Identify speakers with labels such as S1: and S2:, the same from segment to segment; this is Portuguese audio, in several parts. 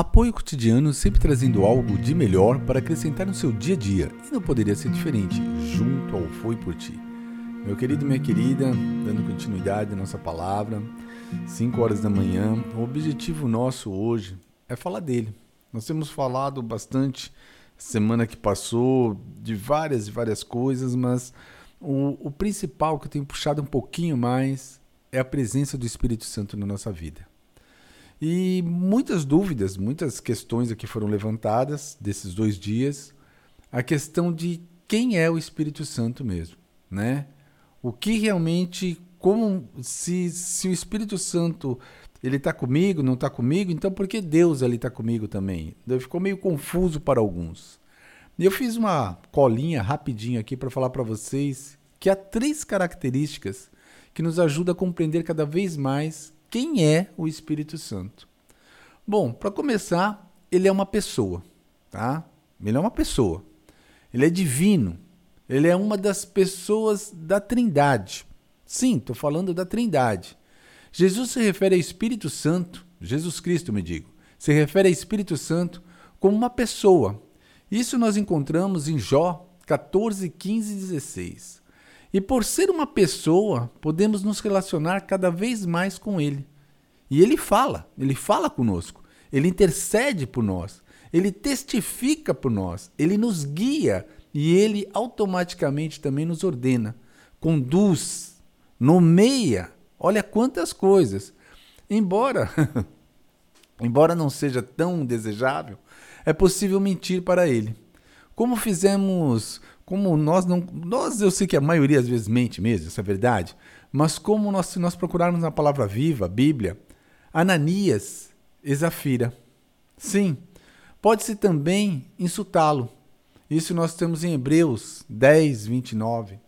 S1: Apoio cotidiano sempre trazendo algo de melhor para acrescentar no seu dia a dia e não poderia ser diferente junto ao Foi por Ti. Meu querido minha querida, dando continuidade à nossa palavra, 5 horas da manhã, o objetivo nosso hoje é falar dele. Nós temos falado bastante semana que passou de várias e várias coisas, mas o, o principal que eu tenho puxado um pouquinho mais é a presença do Espírito Santo na nossa vida. E muitas dúvidas, muitas questões aqui foram levantadas desses dois dias. A questão de quem é o Espírito Santo mesmo, né? O que realmente, como se, se o Espírito Santo ele está comigo, não está comigo, então por que Deus ali está comigo também? Ficou meio confuso para alguns. Eu fiz uma colinha rapidinho aqui para falar para vocês que há três características que nos ajudam a compreender cada vez mais quem é o Espírito Santo? Bom, para começar, ele é uma pessoa, tá? Ele é uma pessoa. Ele é divino. Ele é uma das pessoas da Trindade. Sim, estou falando da Trindade. Jesus se refere ao Espírito Santo, Jesus Cristo, me digo, se refere ao Espírito Santo como uma pessoa. Isso nós encontramos em Jó 14, 15 e 16. E por ser uma pessoa, podemos nos relacionar cada vez mais com Ele. E Ele fala, Ele fala conosco, Ele intercede por nós, Ele testifica por nós, Ele nos guia e Ele automaticamente também nos ordena, conduz, nomeia. Olha quantas coisas. Embora, embora não seja tão desejável, é possível mentir para Ele. Como fizemos como nós não. Nós, eu sei que a maioria às vezes mente mesmo, isso é verdade. Mas como nós, se nós procurarmos na palavra viva, Bíblia, Ananias e Zafira. Sim, pode-se também insultá-lo. Isso nós temos em Hebreus 10, 29.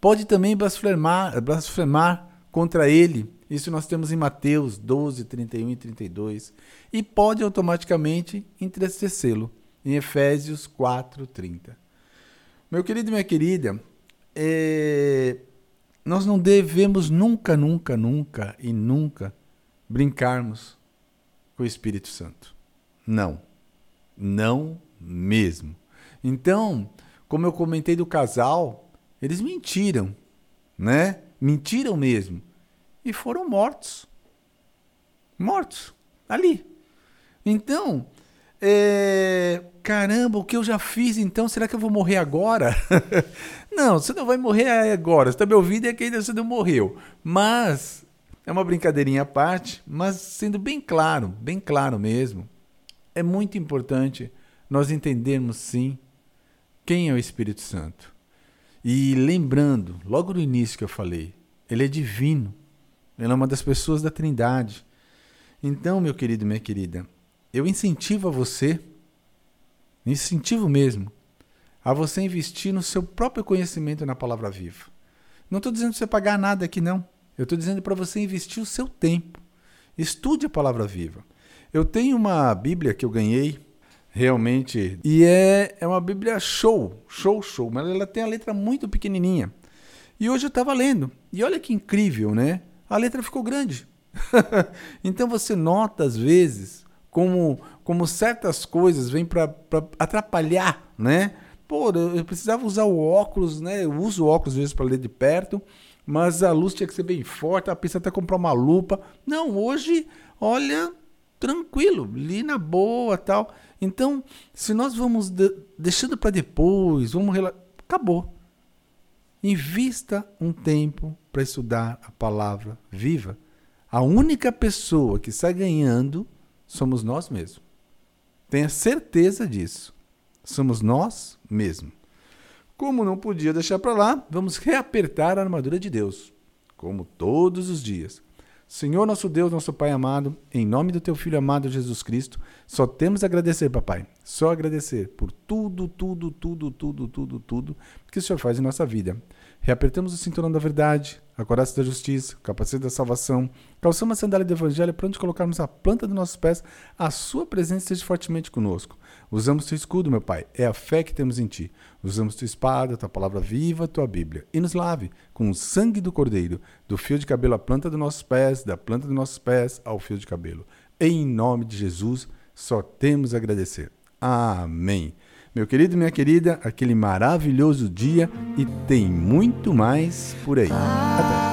S1: Pode também blasfemar, blasfemar contra ele. Isso nós temos em Mateus 12, 31 e 32. E pode automaticamente entristecê-lo em Efésios 4, 30. Meu querido e minha querida, é... nós não devemos nunca, nunca, nunca e nunca brincarmos com o Espírito Santo. Não. Não mesmo. Então, como eu comentei do casal, eles mentiram, né? Mentiram mesmo. E foram mortos. Mortos. Ali. Então, é, caramba, o que eu já fiz então? Será que eu vou morrer agora? não, você não vai morrer agora. Você está me ouvindo é que ainda você não morreu. Mas, é uma brincadeirinha à parte, mas sendo bem claro, bem claro mesmo, é muito importante nós entendermos sim quem é o Espírito Santo. E lembrando, logo no início que eu falei, ele é divino. Ele é uma das pessoas da Trindade. Então, meu querido, minha querida, eu incentivo a você, incentivo mesmo, a você investir no seu próprio conhecimento na palavra viva. Não estou dizendo para você pagar nada aqui, não. Eu estou dizendo para você investir o seu tempo. Estude a palavra viva. Eu tenho uma Bíblia que eu ganhei, realmente, e é, é uma Bíblia show, show, show, mas ela tem a letra muito pequenininha. E hoje eu estava lendo, e olha que incrível, né? A letra ficou grande. então você nota, às vezes, como, como certas coisas vêm para atrapalhar, né? Pô, eu precisava usar o óculos, né? Eu uso óculos às vezes para ler de perto, mas a luz tinha que ser bem forte, a precisa até comprar uma lupa. Não, hoje, olha, tranquilo, li na boa, tal. Então, se nós vamos de, deixando para depois, vamos acabou. Invista um tempo para estudar a palavra viva. A única pessoa que está ganhando somos nós mesmos. Tenha certeza disso. Somos nós mesmos. Como não podia deixar para lá, vamos reapertar a armadura de Deus, como todos os dias. Senhor nosso Deus, nosso Pai amado, em nome do teu filho amado Jesus Cristo, só temos a agradecer, papai. Só agradecer por tudo, tudo, tudo, tudo, tudo, tudo que o Senhor faz em nossa vida. Reapertamos o cinturão da verdade, a coraça da justiça, o capacete da salvação, calçamos a sandália do evangelho para onde colocarmos a planta dos nossos pés, a sua presença esteja fortemente conosco. Usamos teu escudo, meu Pai, é a fé que temos em ti. Usamos tua espada, tua palavra viva, tua Bíblia, e nos lave com o sangue do Cordeiro, do fio de cabelo à planta dos nossos pés, da planta dos nossos pés ao fio de cabelo. Em nome de Jesus, Só temos a agradecer. Amém. Meu querido e minha querida, aquele maravilhoso dia e tem muito mais por aí. Até!